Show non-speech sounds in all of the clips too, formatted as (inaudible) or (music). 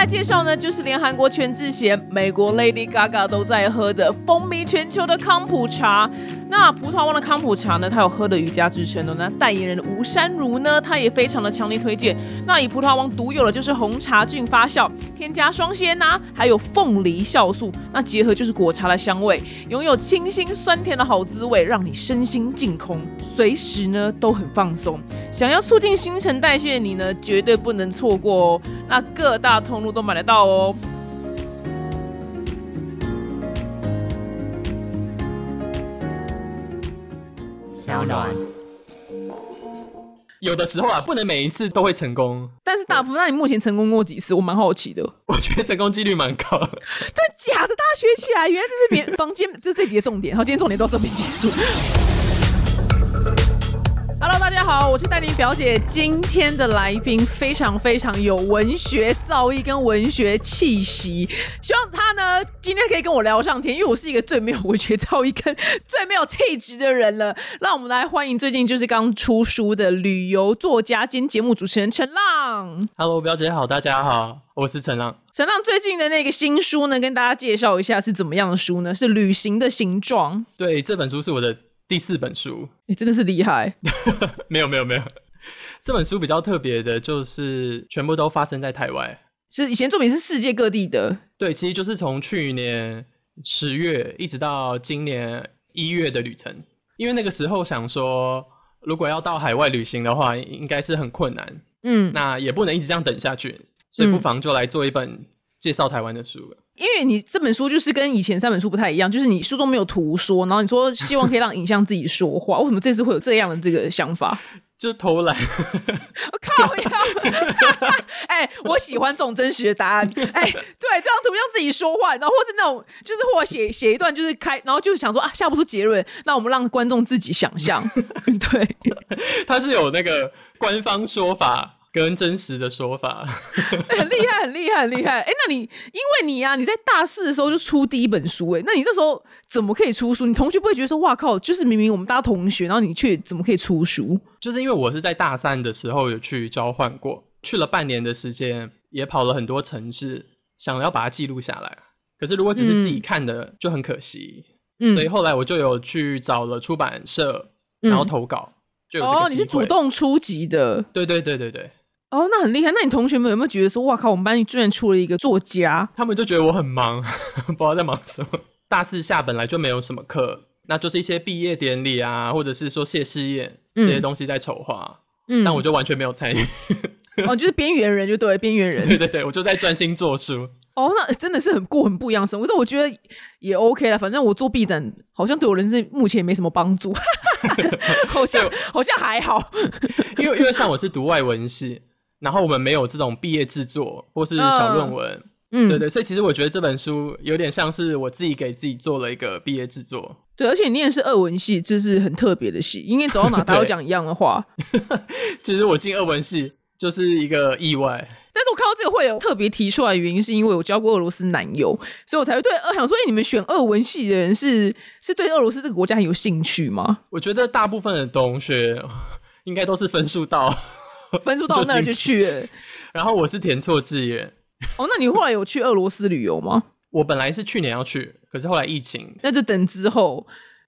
来介绍呢，就是连韩国全智贤、美国 Lady Gaga 都在喝的风靡全球的康普茶。那葡萄王的康普茶呢，它有喝的瑜伽之称的。那代言人吴珊如呢，她也非常的强烈推荐。那以葡萄王独有的就是红茶菌发酵，添加双鲜呐，还有凤梨酵素，那结合就是果茶的香味，拥有清新酸甜的好滋味，让你身心净空，随时呢都很放松。想要促进新陈代谢的你呢，绝对不能错过哦。那各大通路都买得到哦。小暖。有的时候啊，不能每一次都会成功。但是大福，那你目前成功过几次？我蛮好奇的。我觉得成功几率蛮高。真假的，大家学起来。原来这是别房间，这这几个重点。好，今天重点到这边结束。Hello，大家好，我是戴明表姐。今天的来宾非常非常有文学造诣跟文学气息，希望他呢今天可以跟我聊上天，因为我是一个最没有文学造诣跟最没有气质的人了。让我们来欢迎最近就是刚出书的旅游作家兼节目主持人陈浪。Hello，表姐好，大家好，我是陈浪。陈浪最近的那个新书呢，跟大家介绍一下是怎么样的书呢？是《旅行的形状》。对，这本书是我的。第四本书，你真的是厉害。(laughs) 没有没有没有，这本书比较特别的，就是全部都发生在台湾。是以前作品是世界各地的。对，其实就是从去年十月一直到今年一月的旅程。因为那个时候想说，如果要到海外旅行的话，应该是很困难。嗯，那也不能一直这样等下去，所以不妨就来做一本介绍台湾的书。因为你这本书就是跟以前三本书不太一样，就是你书中没有图说，然后你说希望可以让影像自己说话，为什么这次会有这样的这个想法？就偷懒。我 (laughs) 靠呀！哎，我喜欢这种真实的答案。哎，对，这张图像自己说话，然后或是那种就是或写写一段就是开，然后就是想说啊下不出结论，那我们让观众自己想象。(laughs) 对，(laughs) 他是有那个官方说法。跟真实的说法，(laughs) 很厉害，很厉害，很厉害。哎，那你因为你呀，你在大四的时候就出第一本书，哎，那你那时候怎么可以出书？你同学不会觉得说，哇靠，就是明明我们大家同学，然后你却怎么可以出书？就是因为我是在大三的时候有去交换过，去了半年的时间，也跑了很多城市，想要把它记录下来。可是如果只是自己看的，就很可惜。嗯所以后来我就有去找了出版社，然后投稿，就有哦，你是主动出击的？对对对对对。哦，那很厉害。那你同学们有没有觉得说，哇靠，我们班居然出了一个作家？他们就觉得我很忙，(laughs) 不知道在忙什么。大四下本来就没有什么课，那就是一些毕业典礼啊，或者是说谢师宴这些东西在筹划。嗯，但我就完全没有参与。哦，就是边缘人，就对，边缘人。(laughs) 对对对，我就在专心做书。哦，那真的是很过很不一样生活。但我觉得也 OK 了，反正我做 B 展好像对我人生目前没什么帮助，(laughs) 好像好像还好。因为因为像我是读外文系。然后我们没有这种毕业制作或是小论文，嗯，对对，所以其实我觉得这本书有点像是我自己给自己做了一个毕业制作。对，而且你念的是二文系，这是很特别的系，因为走到哪都要讲一样的话。(laughs) 其实我进二文系就是一个意外，但是我看到这个会有特别提出来的原因，是因为我交过俄罗斯男友，所以我才会对二想说，哎，你们选二文系的人是是对俄罗斯这个国家很有兴趣吗？我觉得大部分的同学 (laughs) 应该都是分数到。(laughs) 分数到那就去，然后我是填错志愿。哦，那你后来有去俄罗斯旅游吗？我本来是去年要去，可是后来疫情，那就等之后。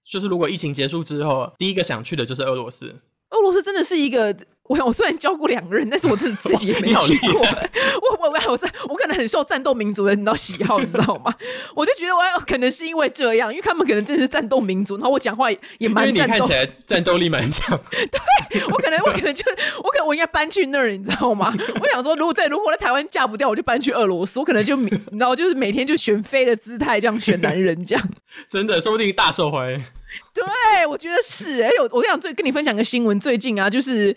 就是如果疫情结束之后，第一个想去的就是俄罗斯。俄罗斯真的是一个。我我虽然教过两个人，但是我自自己也没 (laughs) 去过。(laughs) 我我我我在我可能很受战斗民族的你知道喜好，你知道吗？我就觉得我可能是因为这样，因为他们可能真的是战斗民族，然后我讲话也蛮战斗，看起来战斗力蛮强。对我可 (laughs) 就我可能我应该搬去那儿，你知道吗？我想说，如果对如果在台湾嫁不掉，我就搬去俄罗斯。我可能就你知道，就是每天就选妃的姿态这样选男人，这样 (laughs) 真的说不定大受欢迎。对，我觉得是。哎，我我跟你讲，最跟你分享个新闻，最近啊，就是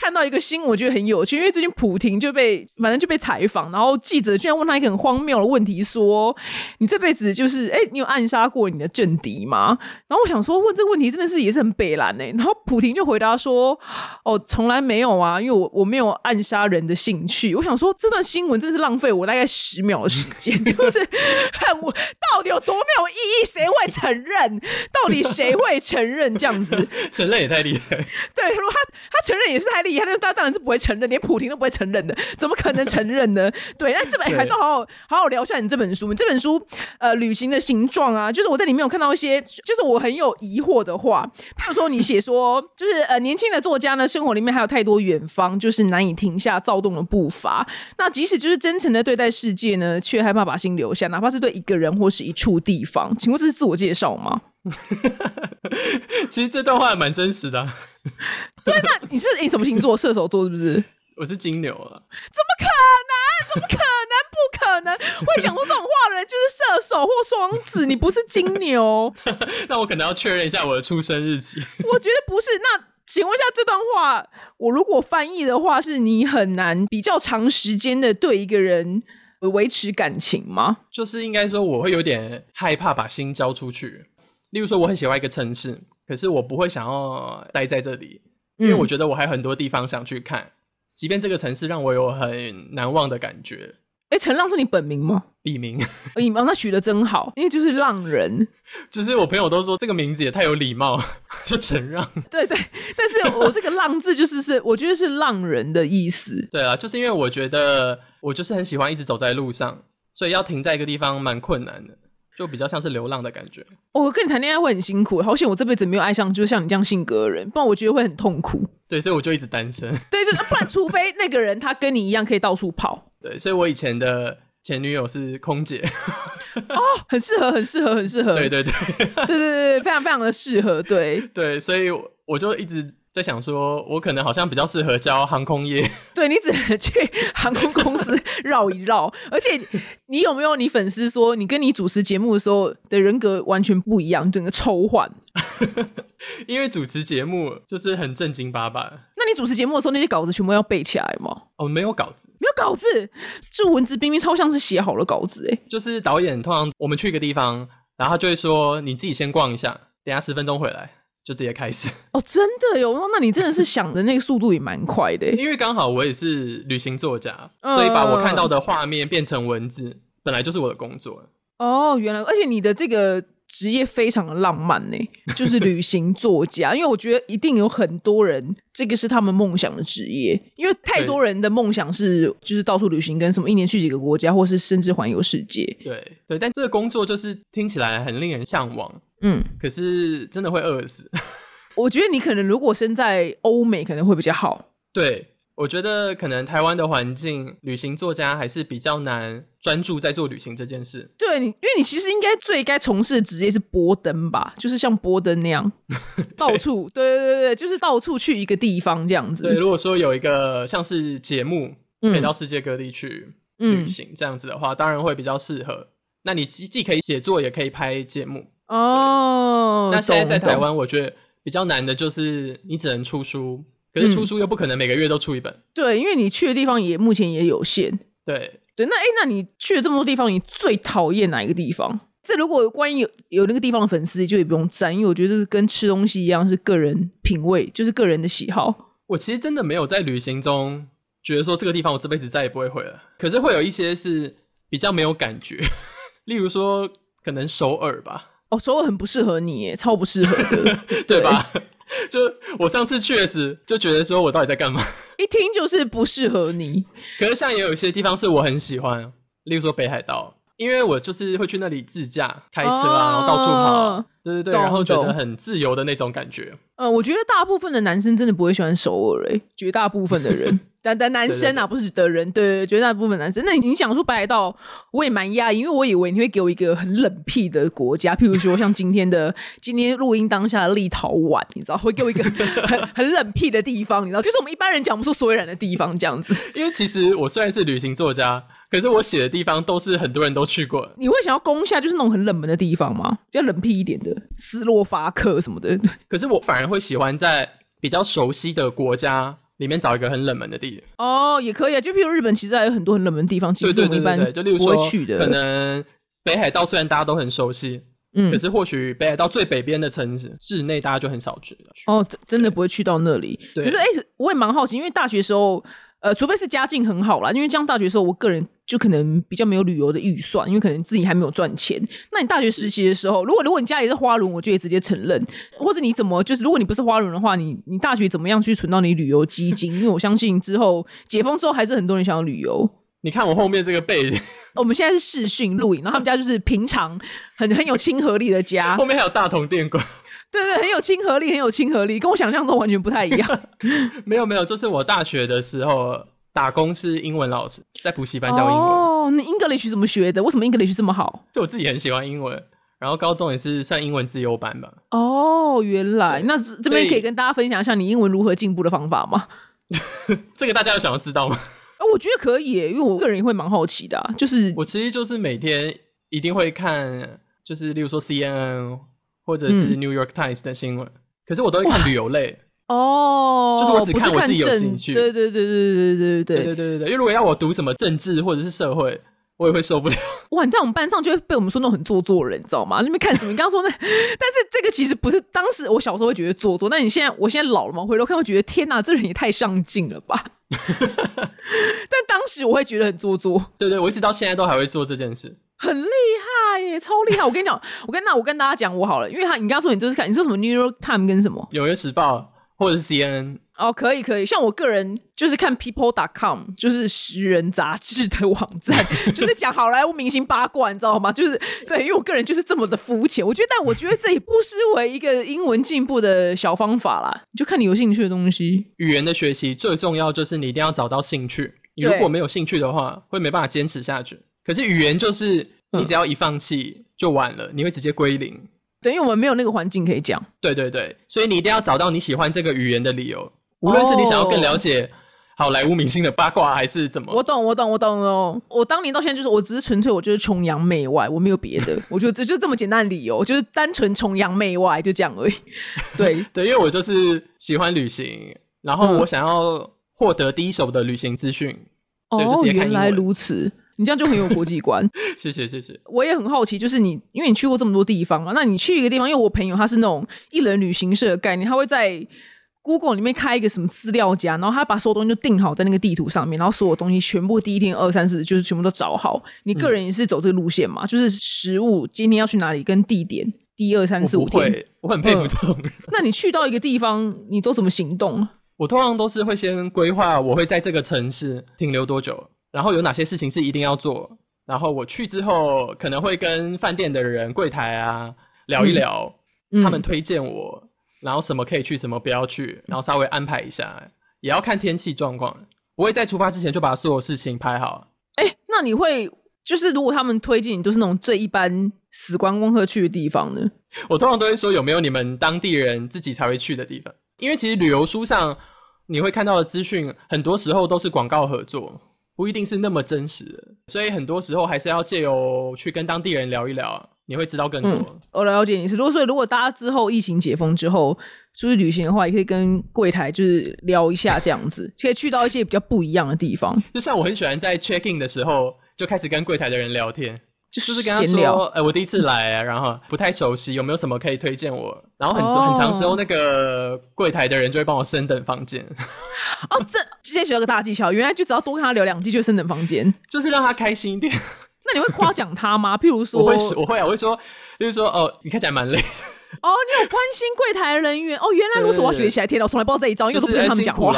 看到一个新闻，我觉得很有趣。因为最近普婷就被反正就被采访，然后记者居然问他一个很荒谬的问题，说：“你这辈子就是哎，你有暗杀过你的政敌吗？”然后我想说，问这个问题真的是也是很北蓝哎。然后普婷就回答说：“哦，从来没有啊，因为我我没有暗杀人的兴趣。”我想说，这段新闻真是浪费我大概十秒的时间，就是很 (laughs) 到底有多没有意义？谁会承认？到底谁？谁会承认这样子？承认也太厉害。对，如果他他承认也是太厉厉害，那他当然是不会承认，连普廷都不会承认的，怎么可能承认呢？(laughs) 对，那这本还是好好好好聊一下你这本书。你这本书呃，旅行的形状啊，就是我在里面有看到一些，就是我很有疑惑的话，比如说你写说，就是呃，年轻的作家呢，生活里面还有太多远方，就是难以停下躁动的步伐。那即使就是真诚的对待世界呢，却害怕把心留下，哪怕是对一个人或是一处地方。请问这是自我介绍吗？(laughs) 其实这段话蛮真实的。(laughs) 对，那你是你什么星座？射手座是不是？(laughs) 我是金牛啊。怎么可能？怎么可能？不可能！会讲出这种话的人就是射手或双子。你不是金牛？那我可能要确认一下我的出生日期。我觉得不是。那请问一下，这段话我如果翻译的话，是你很难比较长时间的对一个人维持感情吗？就是应该说，我会有点害怕把心交出去。例如说，我很喜欢一个城市，可是我不会想要待在这里，因为我觉得我还有很多地方想去看。即便这个城市让我有很难忘的感觉。哎，陈浪是你本名吗？笔名。笔名，那取的真好，因为就是浪人。(laughs) 就是我朋友都说这个名字也太有礼貌，(laughs) 就陈浪。对对，但是我这个浪字就是是，我觉得是浪人的意思。对啊，就是因为我觉得我就是很喜欢一直走在路上，所以要停在一个地方蛮困难的。就比较像是流浪的感觉。我跟你谈恋爱会很辛苦，好险我这辈子没有爱上就像你这样性格的人，不然我觉得会很痛苦。对，所以我就一直单身。对，就不然除非那个人他跟你一样可以到处跑。(laughs) 对，所以我以前的前女友是空姐。哦，很适合，很适合，很适合。对对对，对对对，非常非常的适合。对对，所以我就一直。在想说，我可能好像比较适合教航空业。(laughs) 对你只能去航空公司绕一绕，而且你有没有你粉丝说，你跟你主持节目的时候的人格完全不一样，整个抽换。(laughs) 因为主持节目就是很正经八百。那你主持节目的时候，那些稿子全部要背起来吗？哦，没有稿子，没有稿子，就文质彬彬，超像是写好了稿子哎。就是导演通常我们去一个地方，然后他就会说，你自己先逛一下，等下十分钟回来。就直接开始哦，真的有？那你真的是想的那个速度也蛮快的。(laughs) 因为刚好我也是旅行作家，所以把我看到的画面变成文字，本来就是我的工作。哦，原来，而且你的这个职业非常的浪漫呢，(laughs) 就是旅行作家。因为我觉得一定有很多人，这个是他们梦想的职业。因为太多人的梦想是就是到处旅行，跟什么一年去几个国家，或是甚至环游世界。对对，但这个工作就是听起来很令人向往。嗯，可是真的会饿死。(laughs) 我觉得你可能如果生在欧美，可能会比较好。对，我觉得可能台湾的环境，旅行作家还是比较难专注在做旅行这件事。对，你因为你其实应该最该从事的职业是波登吧，就是像波登那样 (laughs) 到处，对对对对，就是到处去一个地方这样子。对，如果说有一个像是节目，可以到世界各地去旅行这样子的话，当然会比较适合。那你既既可以写作，也可以拍节目。哦，那现在在台湾，我觉得比较难的就是你只能出书，可是出书又不可能每个月都出一本。对，因为你去的地方也目前也有限。对对，那哎，那你去了这么多地方，你最讨厌哪一个地方？这如果关于有有那个地方的粉丝，就也不用赞，因为我觉得是跟吃东西一样，是个人品味，就是个人的喜好。我其实真的没有在旅行中觉得说这个地方我这辈子再也不会回了，可是会有一些是比较没有感觉，(laughs) 例如说可能首尔吧。哦，首尔很不适合你耶，超不适合的，(laughs) 对吧？(laughs) 就我上次确实就觉得说，我到底在干嘛？(laughs) 一听就是不适合你。可是像也有一些地方是我很喜欢，例如说北海道，因为我就是会去那里自驾开车啊，然后到处跑，对对对，然后觉得很自由的那种感觉。呃，我觉得大部分的男生真的不会喜欢首尔，诶，绝大部分的人。但但男生啊，不是的人，对，绝大部分男生。那你想说北海道，我也蛮讶异，因为我以为你会给我一个很冷僻的国家，譬如说像今天的 (laughs) 今天录音当下的立陶宛，你知道，会给我一个 (laughs) 很 (laughs) 很冷僻的地方，你知道，就是我们一般人讲不出所以然的地方这样子。因为其实我虽然是旅行作家，可是我写的地方都是很多人都去过。你会想要攻下就是那种很冷门的地方吗？比较冷僻一点的斯洛伐克什么的。可是我反而会喜欢在比较熟悉的国家。里面找一个很冷门的地哦，也可以啊。就譬如日本，其实还有很多很冷门的地方，其实我们一般就例如说可能北海道虽然大家都很熟悉，嗯，可是或许北海道最北边的城市市内大家就很少去。哦，真的不会去到那里。可是哎，我也蛮好奇，因为大学时候呃，除非是家境很好啦，因为上大学的时候，我个人就可能比较没有旅游的预算，因为可能自己还没有赚钱。那你大学实习的时候，如果如果你家里是花轮，我就也直接承认，或者你怎么就是，如果你不是花轮的话，你你大学怎么样去存到你旅游基金？因为我相信之后解封之后，还是很多人想要旅游。你看我后面这个背，我们现在是视讯录影，然后他们家就是平常很很有亲和力的家，后面还有大同电锅。对对，很有亲和力，很有亲和力，跟我想象中完全不太一样。(laughs) 没有没有，就是我大学的时候打工是英文老师，在补习班教英文。哦，那 English 怎么学的？为什么 English 这么好？就我自己很喜欢英文，然后高中也是算英文自由班吧。哦，原来那这边可以跟大家分享一下你英文如何进步的方法吗？(laughs) 这个大家有想要知道吗？啊，我觉得可以，因为我个人也会蛮好奇的。就是我其实就是每天一定会看，就是例如说 CNN。或者是 New York Times 的新闻，可是我都会看旅游类哦，就是我只看我自己有兴趣。对对对对对对对对对对对因为如果要我读什么政治或者是社会，我也会受不了。(laughs) 哇，你在我们班上就会被我们说那种很做作人，你知道吗？那边看什么？你刚刚说那，(laughs) 但是这个其实不是当时我小时候会觉得做作，但你现在我现在老了嘛，回头看会觉得天哪，这人也太上进了吧。(laughs) 但当时我会觉得很做作。对对，我一直到现在都还会做这件事。很厉害耶，超厉害！我跟你讲，(laughs) 我跟那我跟大家讲我好了，因为他你刚刚说你就是看，你说什么 New York Times 跟什么纽约时报或者是 CNN 哦，可以可以，像我个人就是看 People.com，就是十人杂志的网站，(laughs) 就是讲好莱坞明星八卦，你知道吗？就是对，因为我个人就是这么的肤浅，我觉得，但我觉得这也不失为一个英文进步的小方法啦，就看你有兴趣的东西。语言的学习最重要就是你一定要找到兴趣，你如果没有兴趣的话，会没办法坚持下去。可是语言就是你只要一放弃就完了，你会直接归零。对，因为我们没有那个环境可以讲。对对对，所以你一定要找到你喜欢这个语言的理由，无论是你想要更了解好莱坞明星的八卦，还是怎么。我懂，我懂，我懂哦。我当年到现在就是，我只是纯粹我就是崇洋媚外，我没有别的，我觉得这就这么简单的理由，就是单纯崇洋媚外，就这样而已。(laughs) 对对，因为我就是喜欢旅行，然后我想要获得第一手的旅行资讯，所以就直接看原来如此。你这样就很有国际观，(laughs) 谢谢谢谢。我也很好奇，就是你，因为你去过这么多地方嘛，那你去一个地方，因为我朋友他是那种一人旅行社的概念，他会在 Google 里面开一个什么资料夹，然后他把所有东西就定好在那个地图上面，然后所有东西全部第一天二三四就是全部都找好。你个人也是走这个路线嘛？就是食物今天要去哪里，跟地点，第一二三四五天，我很佩服这种人。(laughs) 那你去到一个地方，你都怎么行动？我通常都是会先规划，我会在这个城市停留多久。然后有哪些事情是一定要做？然后我去之后，可能会跟饭店的人、柜台啊聊一聊，他们推荐我，然后什么可以去，什么不要去，然后稍微安排一下，也要看天气状况，不会在出发之前就把所有事情排好。哎，那你会就是如果他们推荐你都是那种最一般死观光客去的地方呢？我通常都会说有没有你们当地人自己才会去的地方，因为其实旅游书上你会看到的资讯，很多时候都是广告合作。不一定是那么真实的，所以很多时候还是要借由去跟当地人聊一聊，你会知道更多。我了解你是，如果所以如果大家之后疫情解封之后出去旅行的话，也可以跟柜台就是聊一下这样子，可以去到一些比较不一样的地方。就像我很喜欢在 check in 的时候就开始跟柜台的人聊天。就是跟他说，哎，我第一次来，然后不太熟悉，有没有什么可以推荐我？然后很很长时候，那个柜台的人就会帮我升等房间。(laughs) 哦，这今天学了个大技巧，原来就只要多跟他聊两句就升等房间，就是让他开心一点。(laughs) 那你会夸奖他吗？譬如说，(laughs) 我会，我会啊，我会说，就是说，哦，你看起来蛮累。哦，你有关心柜台人员？哦，原来如此，我要学起来。天哪，我从来不知道这一招，因为都不跟他们讲话。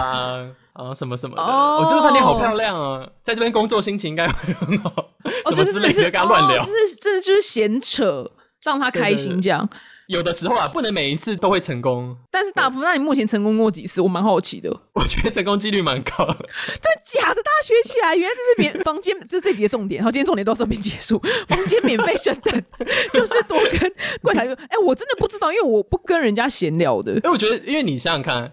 啊，什么什么的，我这个饭店好漂亮啊，在这边工作心情应该会很好。(laughs) 什么之类的跟他乱聊，就是真的就是闲扯，让他开心这样。有的时候啊，不能每一次都会成功，但是大部分，那你目前成功过几次？我蛮好奇的。(laughs) 我觉得成功几率蛮高。的。(laughs) 真假的？大家学起来，原来这是免房间，这这几个重点。好，今天重点到这边结束。房间免费升等，就是多跟柜台说。哎，我真的不知道，因为我不跟人家闲聊的。哎，我觉得，因为你想想看。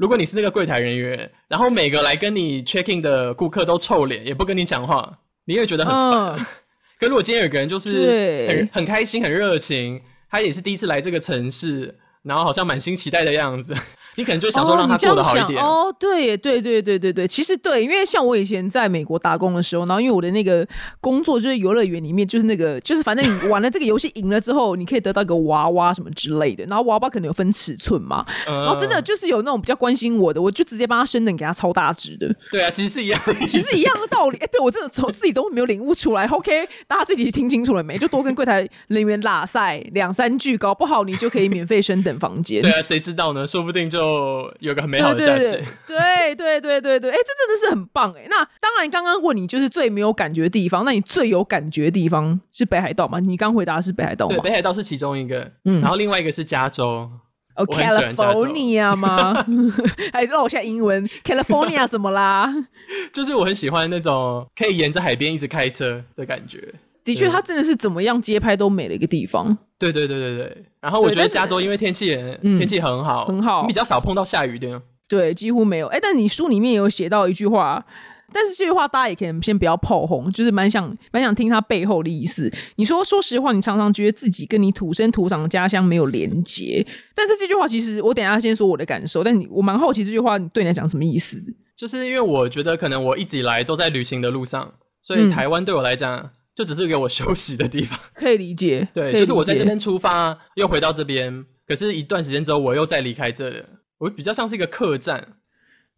如果你是那个柜台人员，然后每个来跟你 check in 的顾客都臭脸，也不跟你讲话，你也觉得很烦。(laughs) 可如果今天有个人就是很很开心、很热情，他也是第一次来这个城市，然后好像满心期待的样子。你可能就想说让他过得好一点哦，对对对对对对，其实对，因为像我以前在美国打工的时候，然后因为我的那个工作就是游乐园里面，就是那个就是反正你玩了这个游戏赢了之后，你可以得到一个娃娃什么之类的，然后娃娃可能有分尺寸嘛，然后真的就是有那种比较关心我的，我就直接帮他升等给他超大只的。对啊，其实是一样，其实一样的道理。哎，对我真的从自己都没有领悟出来。OK，大家自己听清楚了没？就多跟柜台人员拉塞两三句，搞不好你就可以免费升等房间。对啊，谁知道呢？说不定就有个。很美好的假期，对对对对对，哎，这真的是很棒哎。那当然，刚刚问你就是最没有感觉的地方，那你最有感觉的地方是北海道吗？你刚回答是北海道吗？对，北海道是其中一个，嗯，然后另外一个是加州，哦，California 吗？(laughs) 还让我下英文，California 怎么啦？(laughs) 就是我很喜欢那种可以沿着海边一直开车的感觉。的确，它真的是怎么样街拍都美的一个地方。对对对对对。然后我觉得加州因为天气天气很好很好，比较少碰到下雨的。对，几乎没有。哎，但你书里面有写到一句话，但是这句话大家也可以先不要炮轰，就是蛮想蛮想听它背后的意思。你说，说实话，你常常觉得自己跟你土生土长的家乡没有连接。但是这句话其实我等下先说我的感受，但你我蛮好奇这句话对你来讲什么意思？就是因为我觉得可能我一直以来都在旅行的路上，所以台湾对我来讲。就只是给我休息的地方，(laughs) 可以理解。对，就是我在这边出发，又回到这边，可是一段时间之后，我又再离开这里，我比较像是一个客栈。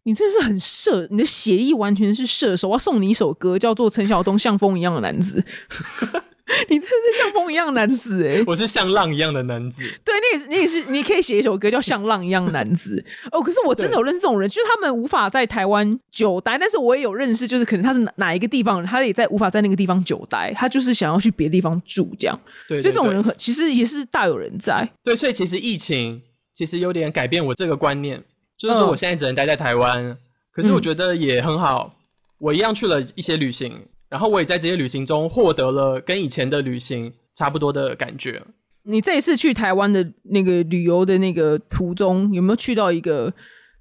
你真的是很射，你的写意完全是射手。我要送你一首歌，叫做陈晓东《像风一样的男子》。(laughs) (laughs) 你真的是像风一样的男子哎！(laughs) 我是像浪一样的男子。对，你也是，你也是，你可以写一首歌叫《像浪一样的男子》哦。可是我真的有认识这种人，就是他们无法在台湾久待，但是我也有认识，就是可能他是哪哪一个地方人，他也在无法在那个地方久待，他就是想要去别的地方住这样。对，所以这种人很其实也是大有人在。对，所以其实疫情其实有点改变我这个观念，就是说我现在只能待在台湾，可是我觉得也很好，我一样去了一些旅行。然后我也在这些旅行中获得了跟以前的旅行差不多的感觉。你这一次去台湾的那个旅游的那个途中，有没有去到一个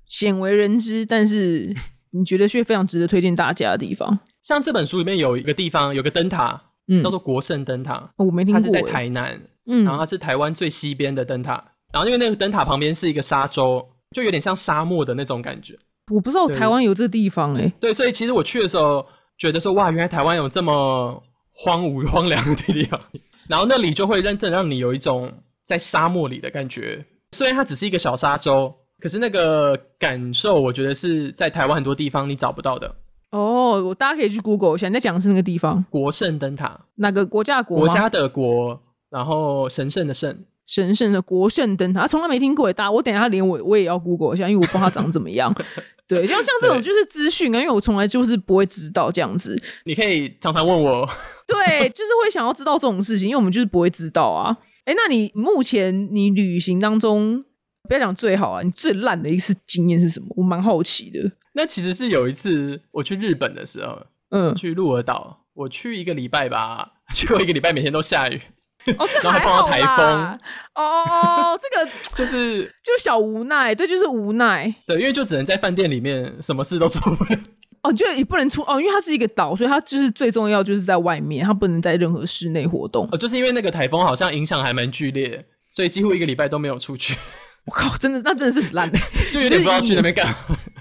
鲜为人知，但是你觉得却非常值得推荐大家的地方？像这本书里面有一个地方，有个灯塔，叫做国圣灯塔。我没听过。它是在台南，嗯，然后它是台湾最西边的灯塔。然后因为那个灯塔旁边是一个沙洲，就有点像沙漠的那种感觉。我不知道台湾有这个地方哎。对，所以其实我去的时候。觉得说哇，原来台湾有这么荒芜荒凉的地方，(laughs) 然后那里就会认真让你有一种在沙漠里的感觉。虽然它只是一个小沙洲，可是那个感受，我觉得是在台湾很多地方你找不到的。哦，我大家可以去 Google 一下，你在讲的是那个地方——国圣灯塔，哪个国家国？国家的国，然后神圣的圣，神圣的国圣灯塔，从来没听过。大家，我等下连我我也要 Google 一下，因为我不知道它长怎么样。(laughs) 对，就像这种就是资讯啊，因为我从来就是不会知道这样子。你可以常常问我，(laughs) 对，就是会想要知道这种事情，因为我们就是不会知道啊。哎，那你目前你旅行当中，不要讲最好啊，你最烂的一次经验是什么？我蛮好奇的。那其实是有一次我去日本的时候，嗯，去鹿儿岛，我去一个礼拜吧，(laughs) 去过一个礼拜，每天都下雨。(laughs) 哦，然后碰到台风，哦，这个 (laughs) 就是就小无奈，对，就是无奈，对，因为就只能在饭店里面，什么事都做不了。哦，就也不能出哦，因为它是一个岛，所以它就是最重要就是在外面，它不能在任何室内活动。哦，就是因为那个台风好像影响还蛮剧烈，所以几乎一个礼拜都没有出去。(laughs) 我靠，真的那真的是很烂，就有点不知道去那边干。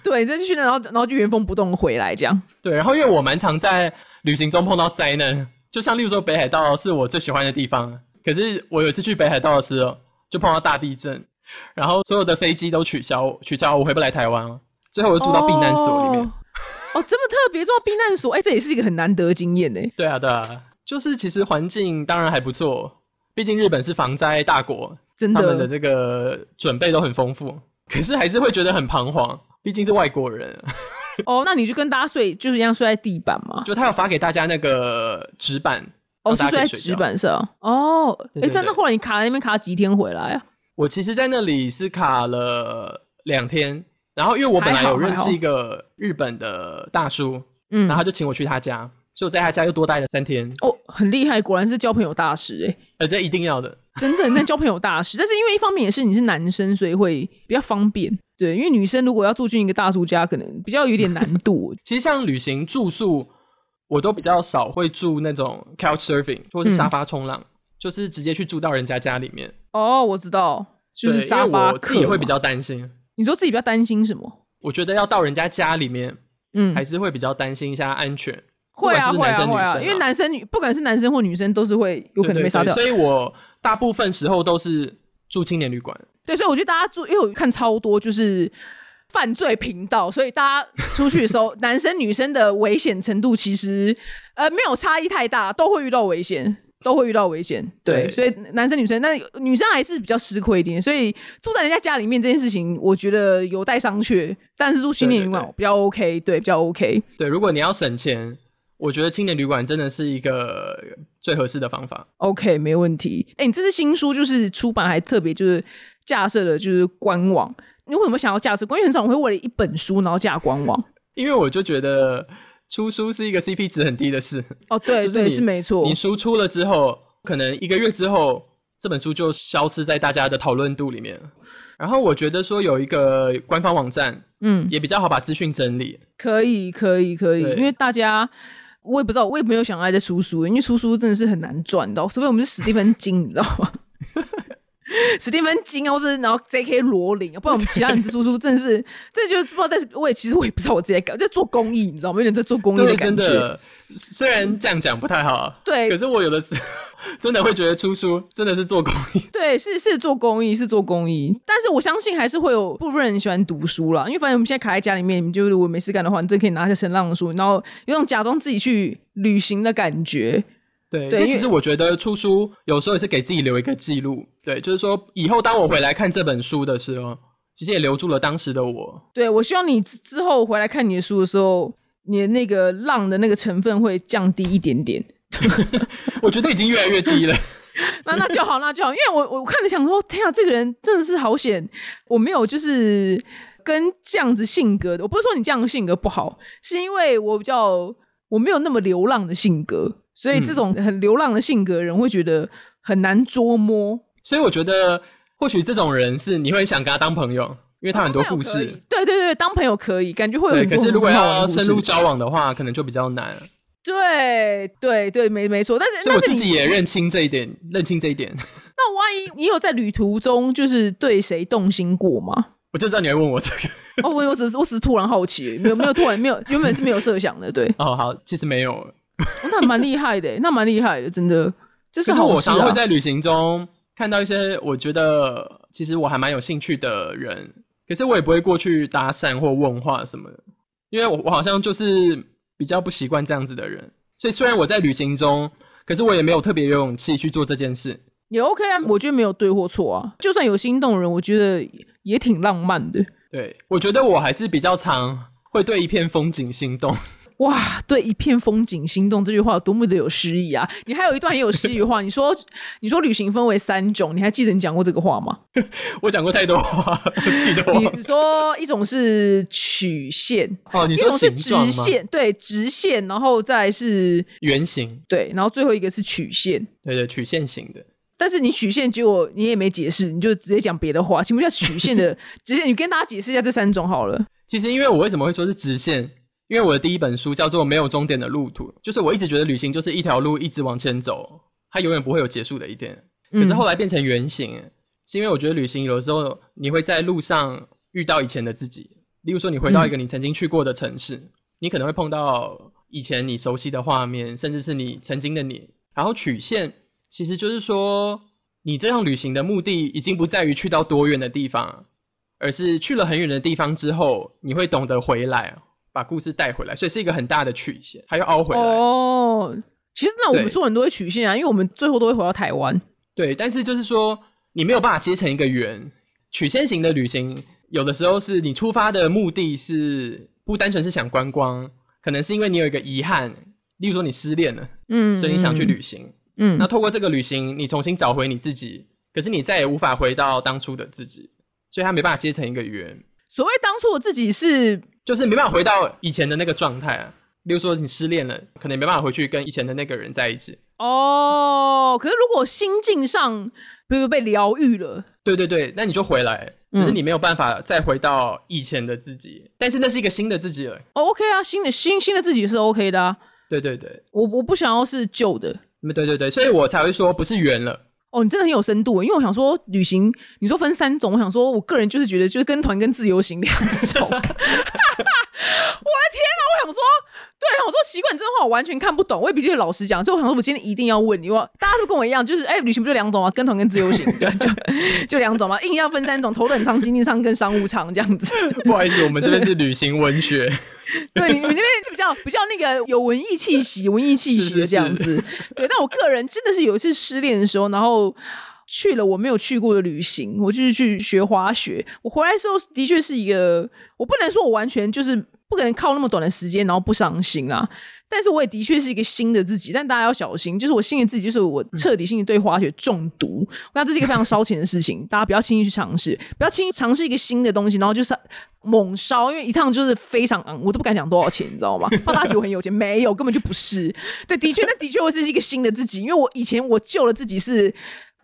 对，就去那，然后然后就原封不动回来这样。对，然后因为我蛮常在旅行中碰到灾难。就像例如说北海道是我最喜欢的地方，可是我有一次去北海道的时候，就碰到大地震，然后所有的飞机都取消，取消，我回不来台湾，最后我就住到避难所里面。哦，这么特别住避难所，哎，这也是一个很难得经验呢。对啊，对啊，就是其实环境当然还不错，毕竟日本是防灾大国，真的，他们的这个准备都很丰富，可是还是会觉得很彷徨，毕竟是外国人。(laughs) 哦，那你就跟大家睡，就是一样睡在地板嘛？就他有发给大家那个纸板，哦，是睡在纸板上。哦，哎，但那后来你卡在那边卡几天回来啊？我其实，在那里是卡了两天，然后因为我本来有认识一个日本的大叔，嗯，然后他就请我去他家，所以我在他家又多待了三天。哦，很厉害，果然是交朋友大师哎，呃，这一定要的，真的，那交朋友大师。但是因为一方面也是你是男生，所以会比较方便。对，因为女生如果要住进一个大叔家，可能比较有点难度。(laughs) 其实像旅行住宿，我都比较少会住那种 couch surfing 或是沙发冲浪，就是直接去住到人家家里面。哦，我知道。就是沙发自己会比较担心。你说自己比较担心什么？我觉得要到人家家里面，嗯，还是会比较担心一下安全。会啊，会啊，会啊，因为男生女不管是男生或女生都是会有可能被杀掉。所以我大部分时候都是住青年旅馆。对，所以我觉得大家住，因为我看超多就是犯罪频道，所以大家出去的时候，男生女生的危险程度其实呃没有差异太大，都会遇到危险。都会遇到危险，对，所以男生女生，那女生还是比较吃亏一点，所以住在人家家里面这件事情，我觉得有待商榷。但是住青年旅馆比较 OK，对，比较 OK。对，如果你要省钱，我觉得青年旅馆真的是一个最合适的方法。OK，没问题。哎，你这是新书，就是出版还特别就是架设的，就是官网。你为什么想要架设？因为很少人会为了一本书然后架官网。(laughs) 因为我就觉得。出书是一个 CP 值很低的事哦，对，对，是没错。你书出了之后，可能一个月之后，这本书就消失在大家的讨论度里面。然后我觉得说有一个官方网站，嗯，也比较好把资讯整理。可以，可以，可以，因为大家我也不知道，我也没有想爱的叔叔，因为叔叔真的是很难赚到，除非我们是史蒂芬金，你知道吗？(laughs) 史蒂芬金啊，或者然后 J.K. 罗琳啊，不然我们其他人叔叔真的是，(laughs) 这就是不知道。但是我也其实我也不知道我自己搞，就做公益，你知道吗？有点在做公益的感觉。虽然这样讲不太好，(laughs) 对，可是我有的时候真的会觉得出书真的是做公益。对，是是做公益，是做公益。但是我相信还是会有部分人喜欢读书啦，因为反正我们现在卡在家里面，就是我没事干的话，你真可以拿下声浪的书，然后有种假装自己去旅行的感觉。对，这其实我觉得出书有时候也是给自己留一个记录。对，就是说以后当我回来看这本书的时候，其实也留住了当时的我。对，我希望你之后回来看你的书的时候，你的那个浪的那个成分会降低一点点。(laughs) 我觉得已经越来越低了。(laughs) 那那就好，那就好，因为我我看了想说，天啊，这个人真的是好险，我没有就是跟这样子性格的。我不是说你这样的性格不好，是因为我比较我没有那么流浪的性格。所以这种很流浪的性格人会觉得很难捉摸。所以我觉得或许这种人是你会想跟他当朋友，因为他很多故事。对对对，当朋友可以，感觉会有。可是如果要深入交往的话，可能就比较难。对对对，没没错。但是，我自己也认清这一点，认清这一点。(laughs) 那万一你有在旅途中就是对谁动心过吗？我就知道你会问我这个。哦，我我只是我只是突然好奇，没有没有突然没有原本是没有设想的，对。(laughs) 哦，好，其实没有。那蛮厉害的，那蛮厉害的，真的。这是我常会在旅行中看到一些我觉得其实我还蛮有兴趣的人，可是我也不会过去搭讪或问话什么的，因为我我好像就是比较不习惯这样子的人。所以虽然我在旅行中，可是我也没有特别有勇气去做这件事。也 OK 啊，我觉得没有对或错啊。就算有心动人，我觉得也挺浪漫的。对，我觉得我还是比较常会对一片风景心动。哇，对一片风景心动这句话有多么的有诗意啊！你还有一段很有诗意的话，你说你说旅行分为三种，你还记得你讲过这个话吗？(laughs) 我讲过太多话，我记得。你说一种是曲线哦，一种是直线，对，直线，然后再是圆形，对，然后最后一个是曲线，对对，曲线型的。但是你曲线结果你也没解释，你就直接讲别的话。请问一下，曲线的 (laughs) 直线，你跟大家解释一下这三种好了。其实因为我为什么会说是直线？因为我的第一本书叫做《没有终点的路途》，就是我一直觉得旅行就是一条路一直往前走，它永远不会有结束的一天。可是后来变成圆形，是因为我觉得旅行有的时候你会在路上遇到以前的自己，例如说你回到一个你曾经去过的城市，你可能会碰到以前你熟悉的画面，甚至是你曾经的你。然后曲线其实就是说，你这趟旅行的目的已经不在于去到多远的地方，而是去了很远的地方之后，你会懂得回来。把故事带回来，所以是一个很大的曲线，还要凹回来。哦，其实那我们说很多曲线啊，因为我们最后都会回到台湾。对，但是就是说，你没有办法接成一个圆。曲线型的旅行，有的时候是你出发的目的是不单纯是想观光，可能是因为你有一个遗憾，例如说你失恋了，嗯，所以你想去旅行，嗯，那透过这个旅行，你重新找回你自己，可是你再也无法回到当初的自己，所以他没办法接成一个圆。所谓当初的自己是。就是没办法回到以前的那个状态啊，比如说你失恋了，可能没办法回去跟以前的那个人在一起。哦，可是如果心境上，比如被疗愈了，对对对，那你就回来，只是你没有办法再回到以前的自己，但是那是一个新的自己了。OK 啊，新的新新的自己是 OK 的啊。对对对，我我不想要是旧的。对对对，所以我才会说不是圆了。哦，你真的很有深度，因为我想说旅行，你说分三种，我想说我个人就是觉得就是跟团跟自由行两种。(laughs) 我的天哪！我想说，对，我说奇怪，你这段话我完全看不懂。我也必须老实讲，就我想说，我今天一定要问你，我大家都跟我一样，就是哎，旅行不就两种吗？跟团跟自由行，(laughs) 对，就就两种嘛，硬要分三种，头等舱、经济舱跟商务舱这样子。(laughs) 不好意思，我们这边是旅行文学。(laughs) 对，你们那边是比较比较那个有文艺气息、文艺气息的这样子。对，但我个人真的是有一次失恋的时候，然后去了我没有去过的旅行，我就是去学滑雪。我回来的时候的确是一个，我不能说我完全就是不可能靠那么短的时间然后不伤心啊。但是我也的确是一个新的自己，但大家要小心，就是我新的自己，就是我彻底性的对滑雪中毒。那这是一个非常烧钱的事情，(laughs) 大家不要轻易去尝试，不要轻易尝试一个新的东西，然后就是猛烧，因为一趟就是非常昂，我都不敢讲多少钱，你知道吗？(laughs) 怕大家觉得我很有钱，没有，根本就不是。对，的确，那的确我是一个新的自己，因为我以前我救了自己是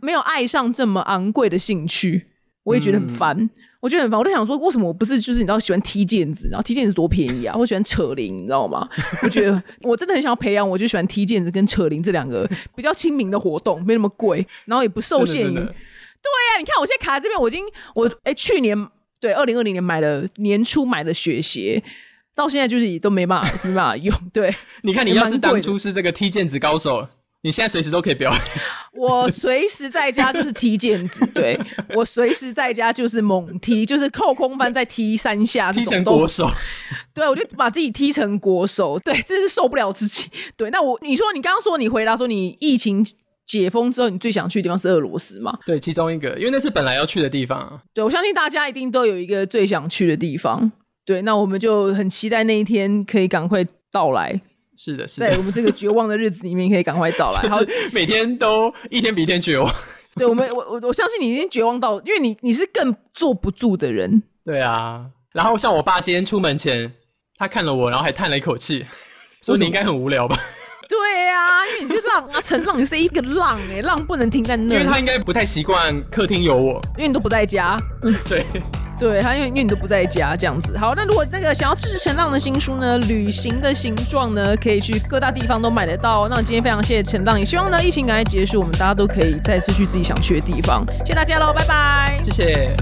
没有爱上这么昂贵的兴趣，我也觉得很烦。我觉得很烦，我就想说，为什么我不是就是你知道喜欢踢毽子，然后踢毽子多便宜啊？我喜欢扯铃，你知道吗？我觉得 (laughs) 我真的很想要培养，我就喜欢踢毽子跟扯铃这两个比较亲民的活动，没那么贵，然后也不受限于。对呀，你看我现在卡在这边，我已经我哎去年对二零二零年买了年初买的雪鞋，到现在就是都没办法没办法用。对，(laughs) 你看你要是当初是这个踢毽子高手。你现在随时都可以表演，(laughs) 我随时在家就是踢毽子，对我随时在家就是猛踢，就是扣空翻再踢三下，踢成国手。对，我就把自己踢成国手，对，真是受不了自己。对，那我你说你刚刚说你回答说你疫情解封之后你最想去的地方是俄罗斯吗？对，其中一个，因为那是本来要去的地方。对，我相信大家一定都有一个最想去的地方。对，那我们就很期待那一天可以赶快到来。是的，是的在我们这个绝望的日子里面，可以赶快到来。(laughs) 好，每天都一天比一天绝望。(laughs) 对我们，我我我相信你已经绝望到，因为你你是更坐不住的人。对啊，然后像我爸今天出门前，他看了我，然后还叹了一口气，说你应该很无聊吧？(laughs) 对啊，因为你是浪啊，陈浪，你是一个浪哎，浪不能停在那。因为他应该不太习惯客厅有我，因为你都不在家。嗯，对。对他，因为因为你都不在家这样子。好，那如果那个想要支持陈浪的新书呢，《旅行的形状》呢，可以去各大地方都买得到。那今天非常谢谢陈浪，也希望呢疫情赶快结束，我们大家都可以再次去自己想去的地方。谢谢大家喽，拜拜，谢谢。